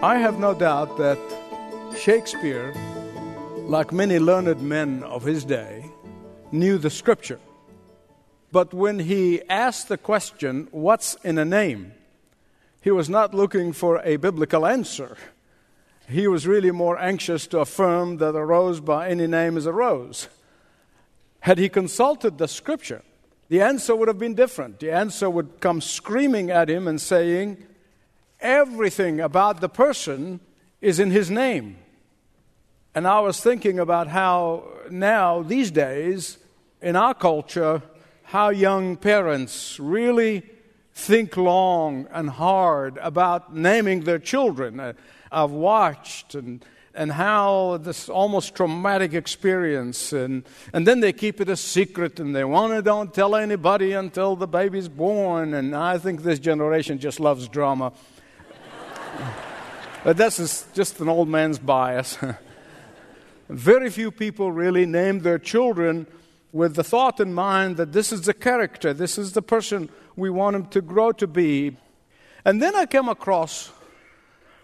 I have no doubt that Shakespeare, like many learned men of his day, knew the scripture. But when he asked the question, What's in a name? he was not looking for a biblical answer. He was really more anxious to affirm that a rose by any name is a rose. Had he consulted the scripture, the answer would have been different. The answer would come screaming at him and saying, Everything about the person is in his name. And I was thinking about how now, these days, in our culture, how young parents really think long and hard about naming their children. Uh, I've watched and and how this almost traumatic experience and, and then they keep it a secret and they want to don't tell anybody until the baby's born and i think this generation just loves drama but this is just an old man's bias. Very few people really name their children with the thought in mind that this is the character, this is the person we want him to grow to be. And then I came across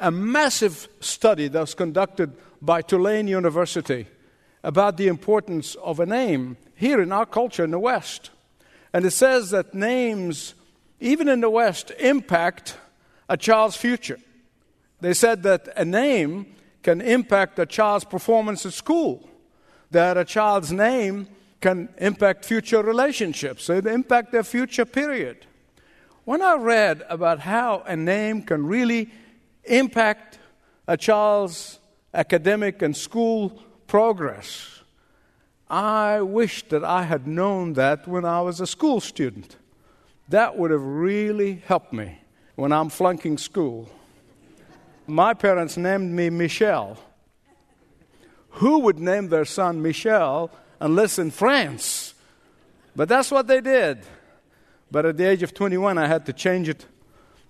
a massive study that was conducted by Tulane University about the importance of a name here in our culture in the West. And it says that names, even in the West, impact a child's future. They said that a name can impact a child's performance at school, that a child's name can impact future relationships, it impact their future period. When I read about how a name can really impact a child's academic and school progress, I wished that I had known that when I was a school student. That would have really helped me when I'm flunking school my parents named me Michel. Who would name their son Michel unless in France? But that's what they did. But at the age of 21, I had to change it.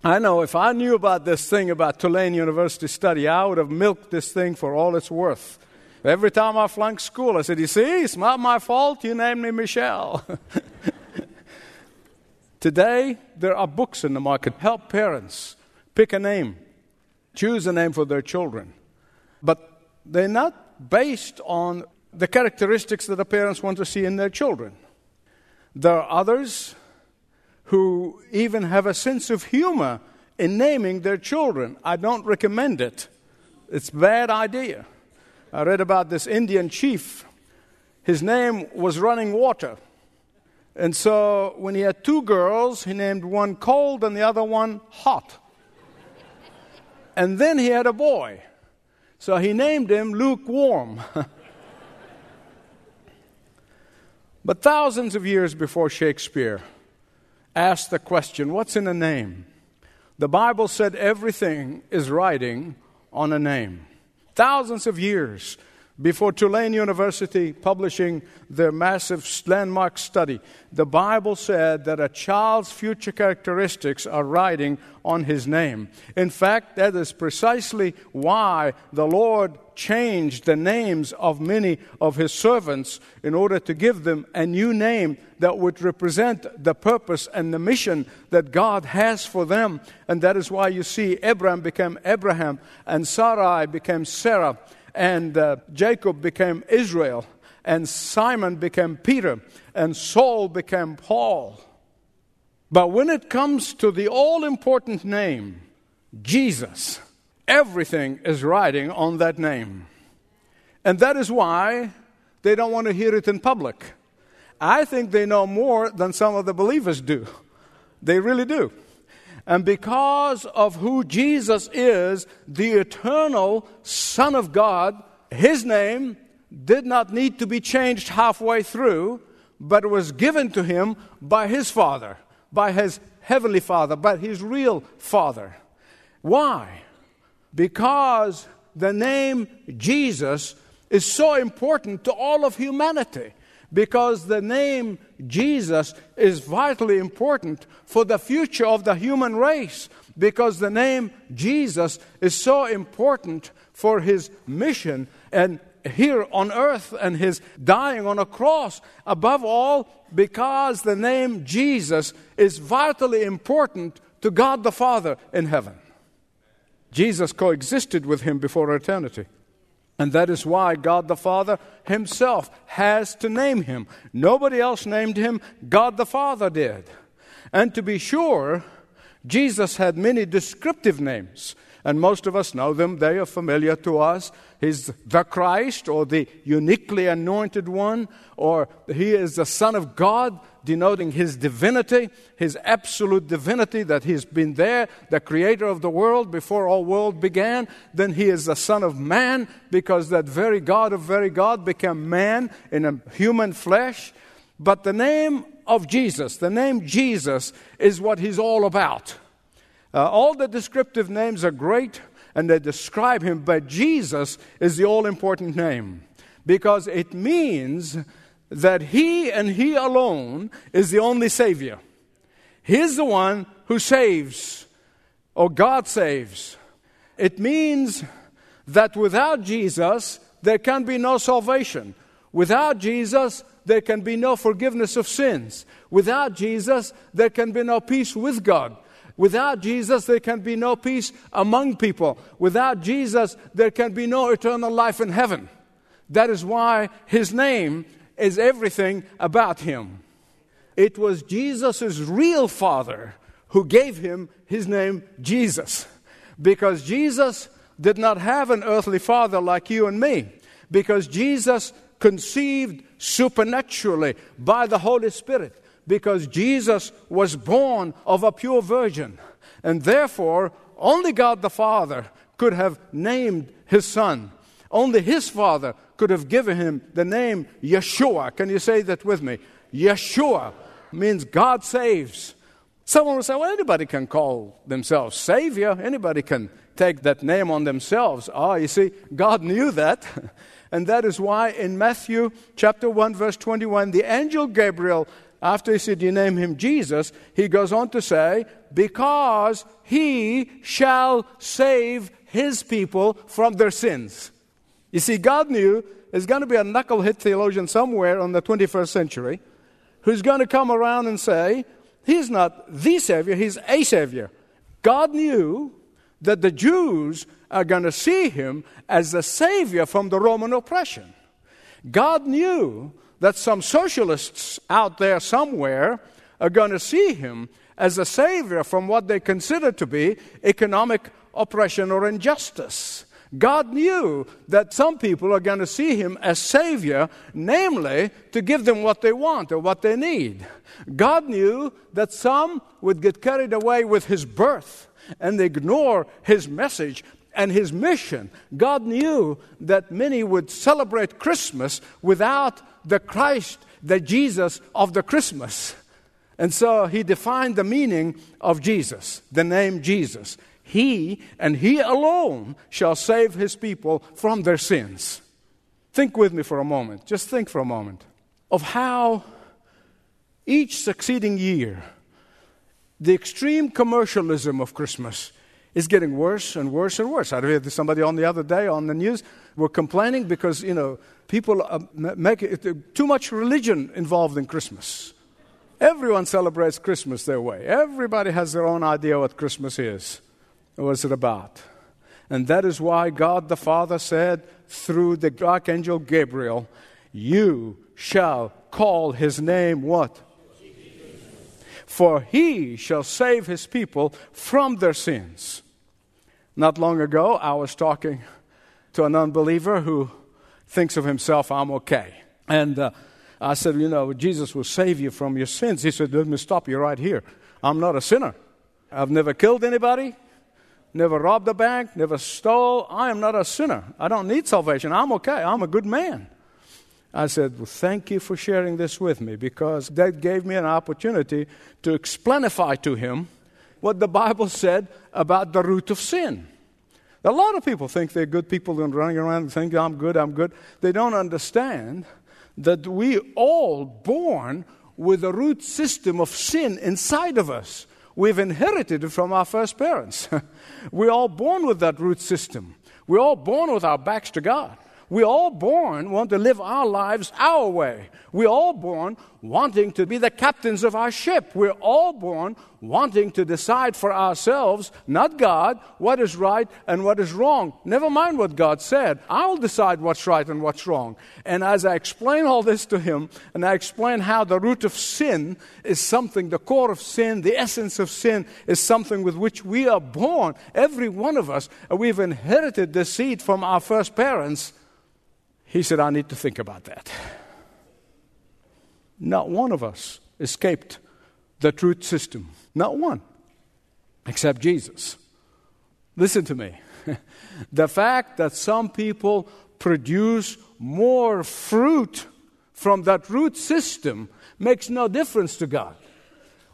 I know if I knew about this thing about Tulane University study, I would have milked this thing for all it's worth. Every time I flunked school, I said, You see, it's not my fault you named me Michel. Today, there are books in the market. Help parents pick a name choose a name for their children. But they're not based on the characteristics that the parents want to see in their children. There are others who even have a sense of humor in naming their children. I don't recommend it. It's a bad idea. I read about this Indian chief. His name was Running Water. And so when he had two girls, he named one cold and the other one hot. And then he had a boy. So he named him lukewarm. but thousands of years before Shakespeare asked the question, What's in a name? The Bible said everything is writing on a name. Thousands of years before Tulane University publishing their massive landmark study, the Bible said that a child's future characteristics are riding on his name. In fact, that is precisely why the Lord changed the names of many of his servants in order to give them a new name that would represent the purpose and the mission that God has for them. And that is why you see Abram became Abraham and Sarai became Sarah and uh, Jacob became Israel, and Simon became Peter, and Saul became Paul. But when it comes to the all important name, Jesus, everything is riding on that name. And that is why they don't want to hear it in public. I think they know more than some of the believers do. They really do. And because of who Jesus is, the eternal Son of God, his name did not need to be changed halfway through, but was given to him by his Father, by his heavenly father, by his real father. Why? Because the name Jesus is so important to all of humanity. Because the name Jesus is vitally important for the future of the human race. Because the name Jesus is so important for his mission and here on earth and his dying on a cross. Above all, because the name Jesus is vitally important to God the Father in heaven. Jesus coexisted with him before eternity. And that is why God the Father himself has to name him. Nobody else named him, God the Father did. And to be sure, Jesus had many descriptive names and most of us know them. They are familiar to us. He's the Christ, or the uniquely anointed one, or he is the Son of God, denoting his divinity, his absolute divinity, that he's been there, the creator of the world before all world began. Then he is the Son of Man, because that very God of very God became man in a human flesh. But the name of Jesus, the name Jesus, is what he's all about. Uh, all the descriptive names are great and they describe him, but Jesus is the all important name because it means that he and he alone is the only Savior. He's the one who saves, or God saves. It means that without Jesus, there can be no salvation. Without Jesus, there can be no forgiveness of sins. Without Jesus, there can be no peace with God. Without Jesus, there can be no peace among people. Without Jesus, there can be no eternal life in heaven. That is why his name is everything about him. It was Jesus' real father who gave him his name Jesus. Because Jesus did not have an earthly father like you and me. Because Jesus conceived supernaturally by the Holy Spirit because Jesus was born of a pure virgin. And therefore, only God the Father could have named his son. Only his father could have given him the name Yeshua. Can you say that with me? Yeshua means God saves. Someone will say, well, anybody can call themselves Savior. Anybody can take that name on themselves. Ah, you see, God knew that. and that is why in Matthew chapter 1, verse 21, the angel Gabriel after he said, You name him Jesus, he goes on to say, Because he shall save his people from their sins. You see, God knew there's going to be a knucklehead theologian somewhere in the 21st century who's going to come around and say, He's not the Savior, He's a Savior. God knew that the Jews are going to see Him as the Savior from the Roman oppression. God knew that some socialists out there somewhere are going to see him as a savior from what they consider to be economic oppression or injustice. God knew that some people are going to see him as Savior, namely to give them what they want or what they need. God knew that some would get carried away with his birth and ignore his message and his mission. God knew that many would celebrate Christmas without the Christ, the Jesus of the Christmas. And so he defined the meaning of Jesus, the name Jesus. He and he alone shall save his people from their sins. Think with me for a moment, just think for a moment of how each succeeding year, the extreme commercialism of Christmas is getting worse and worse and worse. I heard somebody on the other day on the news were complaining because, you know, people uh, make it, too much religion involved in Christmas. Everyone celebrates Christmas their way. Everybody has their own idea what Christmas is, what is it about. And that is why God the Father said through the archangel Gabriel, You shall call his name what? For he shall save his people from their sins. Not long ago, I was talking to an unbeliever who thinks of himself, I'm okay. And uh, I said, You know, Jesus will save you from your sins. He said, Let me stop you right here. I'm not a sinner. I've never killed anybody, never robbed a bank, never stole. I am not a sinner. I don't need salvation. I'm okay. I'm a good man. I said, Well, thank you for sharing this with me because that gave me an opportunity to explanify to him what the Bible said about the root of sin. A lot of people think they're good people and running around and think, I'm good, I'm good. They don't understand that we all born with a root system of sin inside of us. We've inherited it from our first parents. We're all born with that root system. We're all born with our backs to God. We're all born want to live our lives our way. We're all born wanting to be the captains of our ship. We're all born wanting to decide for ourselves, not God, what is right and what is wrong. Never mind what God said. I'll decide what's right and what's wrong. And as I explain all this to him, and I explain how the root of sin is something, the core of sin, the essence of sin is something with which we are born, every one of us, we've inherited the seed from our first parents. He said, I need to think about that. Not one of us escaped the truth system. Not one. Except Jesus. Listen to me. the fact that some people produce more fruit from that root system makes no difference to God.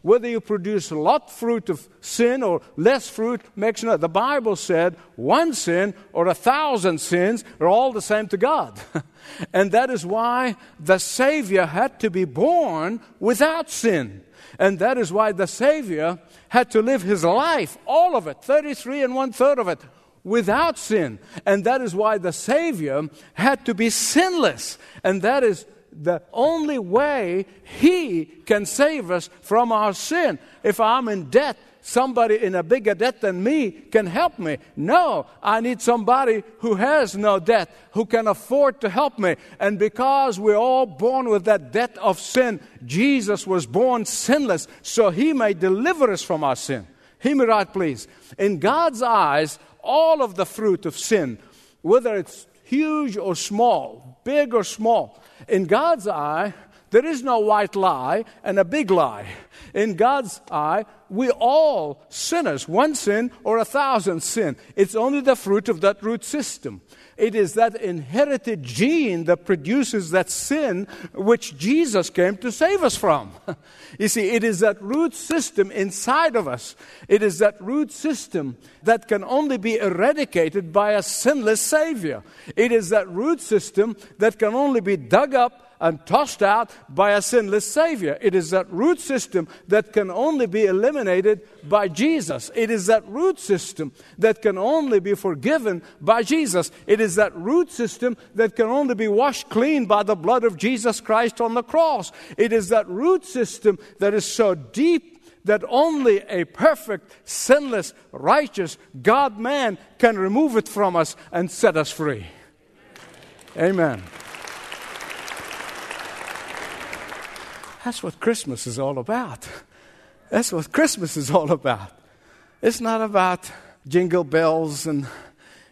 Whether you produce a lot fruit of sin or less fruit makes no. The Bible said one sin or a thousand sins are all the same to God. and that is why the Savior had to be born without sin. And that is why the Savior had to live his life, all of it, 33 and one third of it, without sin. And that is why the Savior had to be sinless. And that is the only way He can save us from our sin. If I'm in debt, somebody in a bigger debt than me can help me. No, I need somebody who has no debt, who can afford to help me. And because we're all born with that debt of sin, Jesus was born sinless, so He may deliver us from our sin. Hear me right, please. In God's eyes, all of the fruit of sin, whether it's huge or small, big or small, in God's eye, there is no white lie and a big lie. In God's eye, we all sinners, one sin or a thousand sin. It's only the fruit of that root system. It is that inherited gene that produces that sin which Jesus came to save us from. you see, it is that root system inside of us. It is that root system that can only be eradicated by a sinless Savior. It is that root system that can only be dug up and tossed out by a sinless Savior. It is that root system that can only be eliminated by Jesus. It is that root system that can only be forgiven by Jesus. It is that root system that can only be washed clean by the blood of Jesus Christ on the cross. It is that root system that is so deep that only a perfect, sinless, righteous God man can remove it from us and set us free. Amen. That's what Christmas is all about. That's what Christmas is all about. It's not about jingle bells and,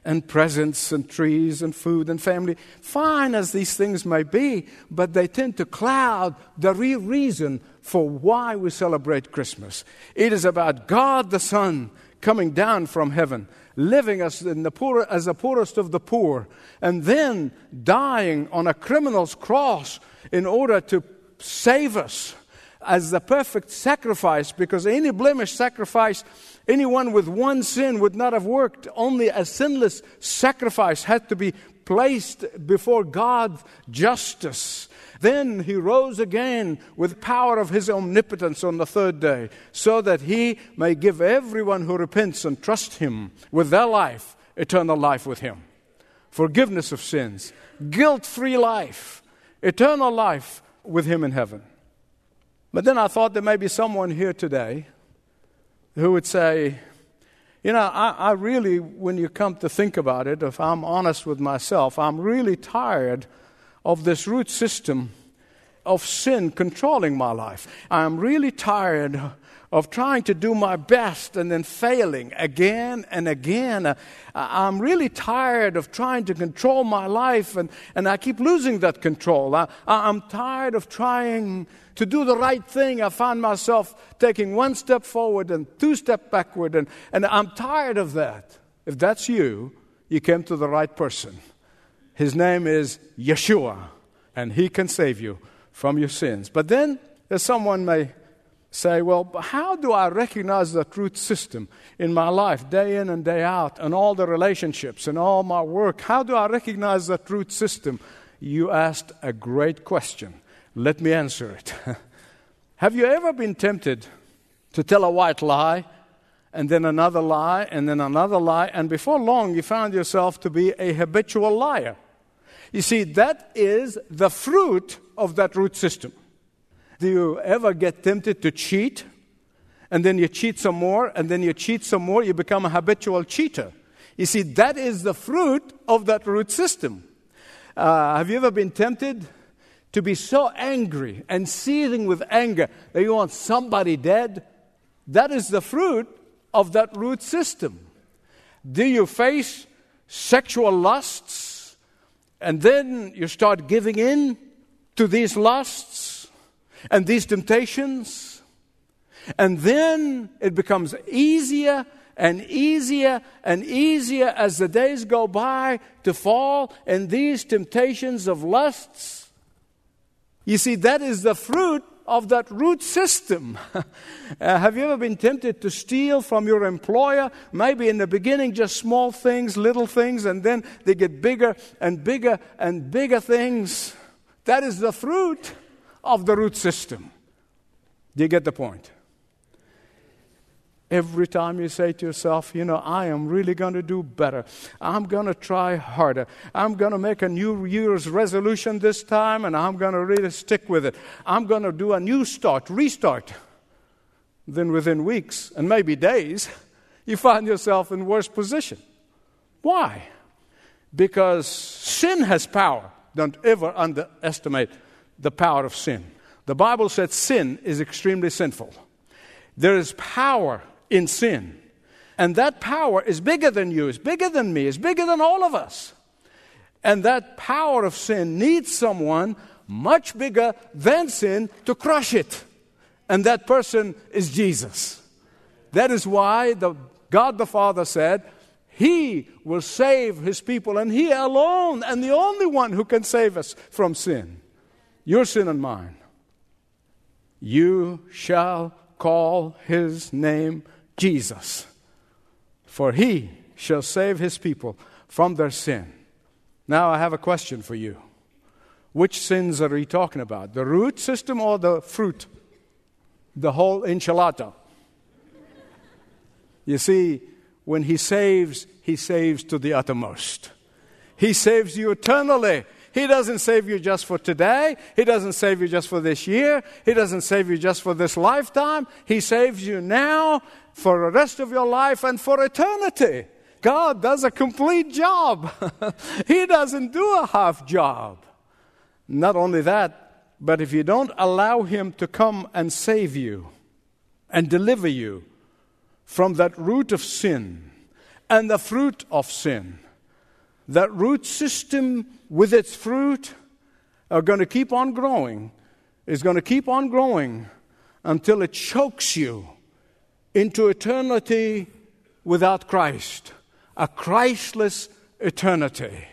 and presents and trees and food and family. Fine as these things may be, but they tend to cloud the real reason for why we celebrate Christmas. It is about God the Son coming down from heaven, living as, the poor, as the poorest of the poor, and then dying on a criminal's cross in order to save us as the perfect sacrifice because any blemished sacrifice, anyone with one sin would not have worked. Only a sinless sacrifice had to be placed before God's justice. Then he rose again with power of his omnipotence on the third day, so that he may give everyone who repents and trusts him with their life eternal life with him. Forgiveness of sins, guilt free life, eternal life with him in heaven. But then I thought there may be someone here today who would say, you know, I, I, really, when you come to think about it, if I'm honest with myself, I'm really tired of this root system of sin controlling my life. I'm really tired of trying to do my best and then failing again and again. Uh, I'm really tired of trying to control my life and, and I keep losing that control. I, I'm tired of trying to do the right thing. I find myself taking one step forward and two steps backward, and, and I'm tired of that. If that's you, you came to the right person. His name is Yeshua. and He can save you from your sins. But then, as someone may say, well, how do I recognize that root system in my life, day in and day out, and all the relationships and all my work? How do I recognize that root system? You asked a great question. Let me answer it. Have you ever been tempted to tell a white lie, and then another lie, and then another lie, and before long you found yourself to be a habitual liar? You see, that is the fruit of that root system. Do you ever get tempted to cheat? And then you cheat some more, and then you cheat some more, you become a habitual cheater. You see, that is the fruit of that root system. Uh, have you ever been tempted to be so angry and seething with anger that you want somebody dead? That is the fruit of that root system. Do you face sexual lusts and then you start giving in to these lusts and these temptations? And then it becomes easier and easier and easier as the days go by to fall in these temptations of lusts. You see, that is the fruit of that root system. uh, have you ever been tempted to steal from your employer? Maybe in the beginning, just small things, little things, and then they get bigger and bigger and bigger things. That is the fruit of the root system. Do you get the point? Every time you say to yourself, you know, I am really going to do better. I'm going to try harder. I'm going to make a New Year's resolution this time and I'm going to really stick with it. I'm going to do a new start, restart. Then within weeks and maybe days, you find yourself in worse position. Why? Because sin has power. Don't ever underestimate the power of sin. The Bible said sin is extremely sinful. There is power in sin. And that power is bigger than you, is bigger than me, is bigger than all of us. And that power of sin needs someone much bigger than sin to crush it. And that person is Jesus. That is why the, God the Father said, He will save His people, and He alone, and the only one who can save us from sin. Your sin and mine. You shall call His name Jesus, for he shall save his people from their sin. Now, I have a question for you. Which sins are we talking about? The root system or the fruit? The whole enchilada. You see, when he saves, he saves to the uttermost. He saves you eternally. He doesn't save you just for today. He doesn't save you just for this year. He doesn't save you just for this lifetime. He saves you now for the rest of your life and for eternity. God does a complete job. he doesn't do a half job. Not only that, but if you don't allow Him to come and save you and deliver you from that root of sin and the fruit of sin, that root system with its fruit are going to keep on growing, is going to keep on growing until it chokes you into eternity without Christ. A Christless eternity.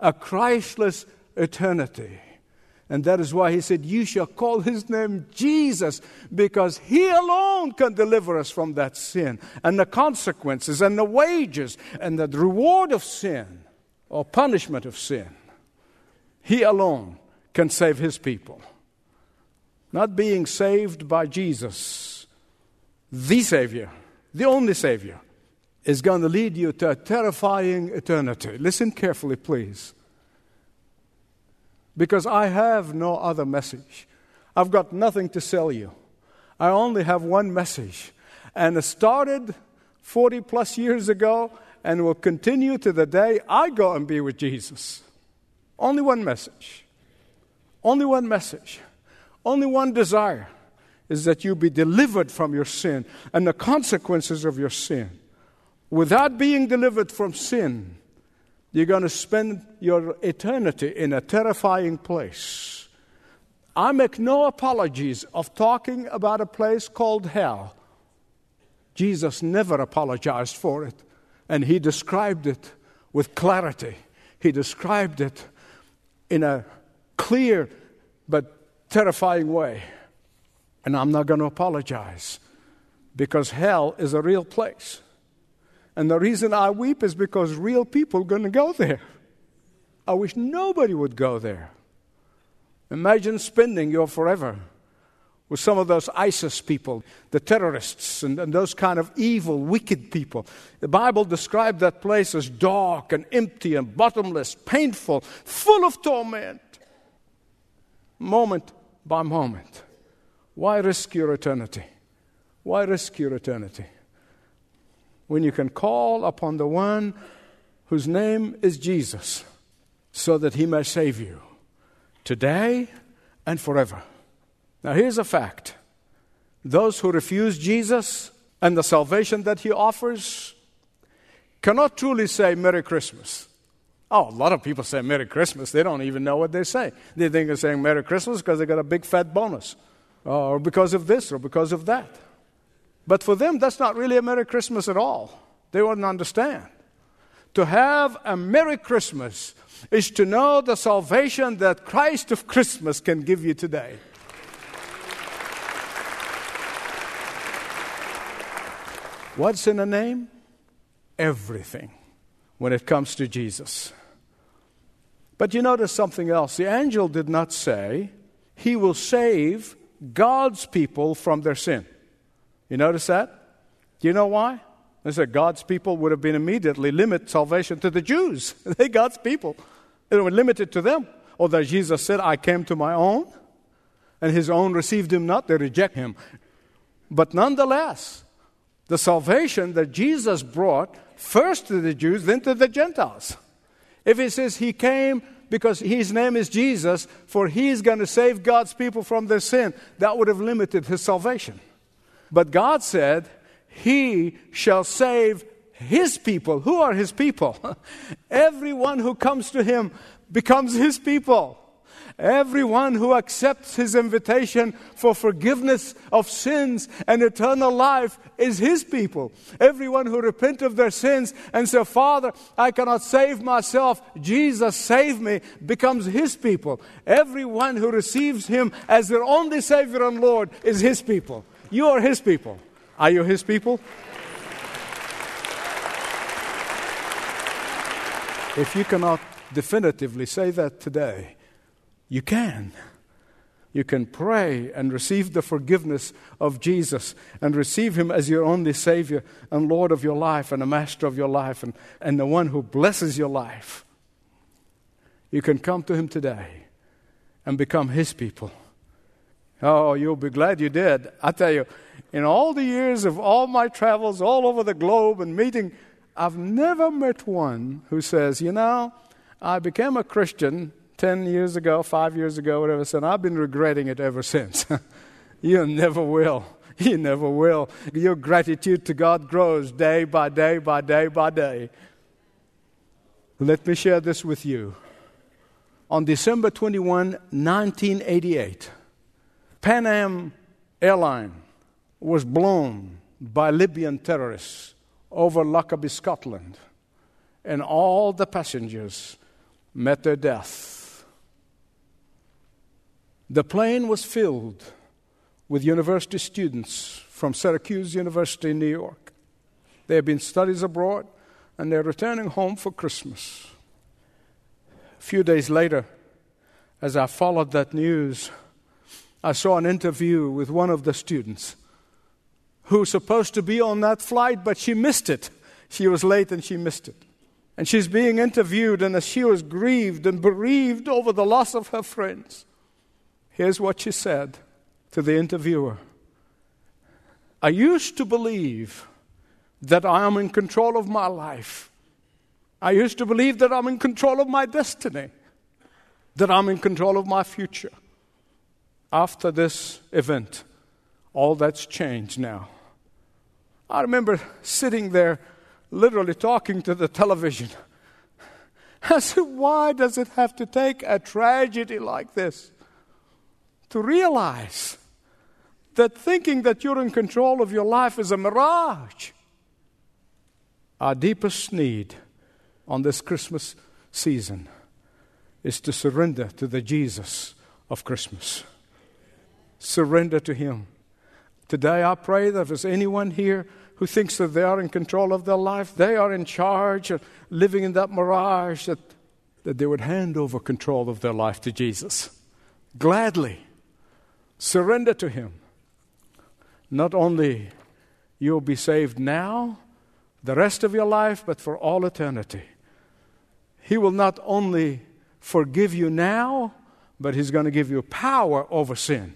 A Christless eternity. And that is why he said, You shall call his name Jesus, because he alone can deliver us from that sin and the consequences and the wages and the reward of sin or punishment of sin. He alone can save his people. Not being saved by Jesus the Savior, the only Savior, is going to lead you to a terrifying eternity. Listen carefully, please. Because I have no other message. I've got nothing to sell you. I only have one message. And it started 40 plus years ago and will continue to the day I go and be with Jesus. Only one message. Only one message. Only one desire is that you be delivered from your sin and the consequences of your sin. Without being delivered from sin, you're going to spend your eternity in a terrifying place. I make no apologies of talking about a place called hell. Jesus never apologized for it, and he described it with clarity. He described it in a clear but terrifying way. And I'm not going to apologize because hell is a real place. And the reason I weep is because real people are going to go there. I wish nobody would go there. Imagine spending your forever with some of those ISIS people, the terrorists, and, and, those kind of evil, wicked people. The Bible described that place as dark and empty and bottomless, painful, full of torment, moment by moment. Why risk your eternity? Why risk your eternity? When you can call upon the one whose name is Jesus so that he may save you today and forever. Now, here's a fact those who refuse Jesus and the salvation that he offers cannot truly say Merry Christmas. Oh, a lot of people say Merry Christmas. They don't even know what they say. They think they're saying Merry Christmas because they got a big fat bonus, uh, or because of this, or because of that. But for them, that's not really a Merry Christmas at all. They wouldn't understand. To have a Merry Christmas is to know the salvation that Christ of Christmas can give you today. What's in a name? Everything when it comes to Jesus. But you notice something else. The angel did not say, He will save God's people from their sin. You notice that? Do you know why? They said God's people would have been immediately limit salvation to the Jews. they God's people. It would limit it to them. Although Jesus said, I came to my own, and his own received him not, they reject him. But nonetheless, the salvation that Jesus brought first to the Jews, then to the Gentiles. If he says he came because his name is Jesus, for he's going to save God's people from their sin, that would have limited his salvation. But God said, He shall save his people. Who are his people? Everyone who comes to him becomes his people. Everyone who accepts his invitation for forgiveness of sins and eternal life is his people. Everyone who repent of their sins and say, Father, I cannot save myself, Jesus save me, becomes his people. Everyone who receives him as their only Savior and Lord is his people. You are his people. Are you his people? If you cannot definitively say that today, you can. You can pray and receive the forgiveness of Jesus and receive Him as your only Savior and Lord of your life and the Master of your life and, and the one who blesses your life. You can come to Him today and become His people. Oh, you'll be glad you did. I tell you, in all the years of all my travels all over the globe and meeting, I've never met one who says, you know, I became a Christian 10 years ago, five years ago, whatever, said, I've been regretting it ever since. you never will. You never will. Your gratitude to God grows day by day by day by day. Let me share this with you. On December 21, 1988, Pan Am airline was blown by Libyan terrorists over Lockerbie, Scotland, and all the passengers met their death the plane was filled with university students from Syracuse University in New York. They had been studies abroad and they're returning home for Christmas. A few days later, as I followed that news, I saw an interview with one of the students who was supposed to be on that flight, but she missed it. She was late and she missed it. And she's being interviewed, and as she was grieved and bereaved over the loss of her friends, Here's what she said to the interviewer I used to believe that I am in control of my life. I used to believe that I'm in control of my destiny, that I'm in control of my future. After this event, all that's changed now. I remember sitting there, literally talking to the television. I said, Why does it have to take a tragedy like this to realize that thinking that you're in control of your life is a mirage. Our deepest need on this Christmas season is to surrender to the Jesus of Christmas. Surrender to Him. Today, I pray that if there's anyone here who thinks that they are in control of their life, they are in charge, of living in that mirage, that, that they would hand over control of their life to Jesus. Gladly surrender to Him. Not only you'll be saved now, the rest of your life, but for all eternity. He will not only forgive you now, but He's going to give you power over sin.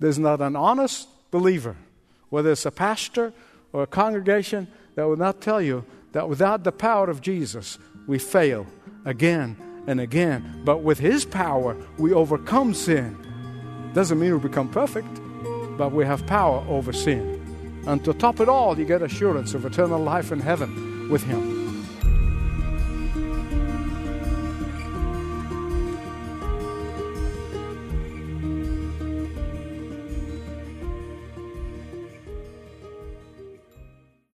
There's not an honest believer, whether it's a pastor or a congregation, that will not tell you that without the power of Jesus, we fail again and again. But with His power, we overcome sin. Doesn't mean we become perfect, but we have power over sin. And to top it all, you get assurance of eternal life in heaven with Him.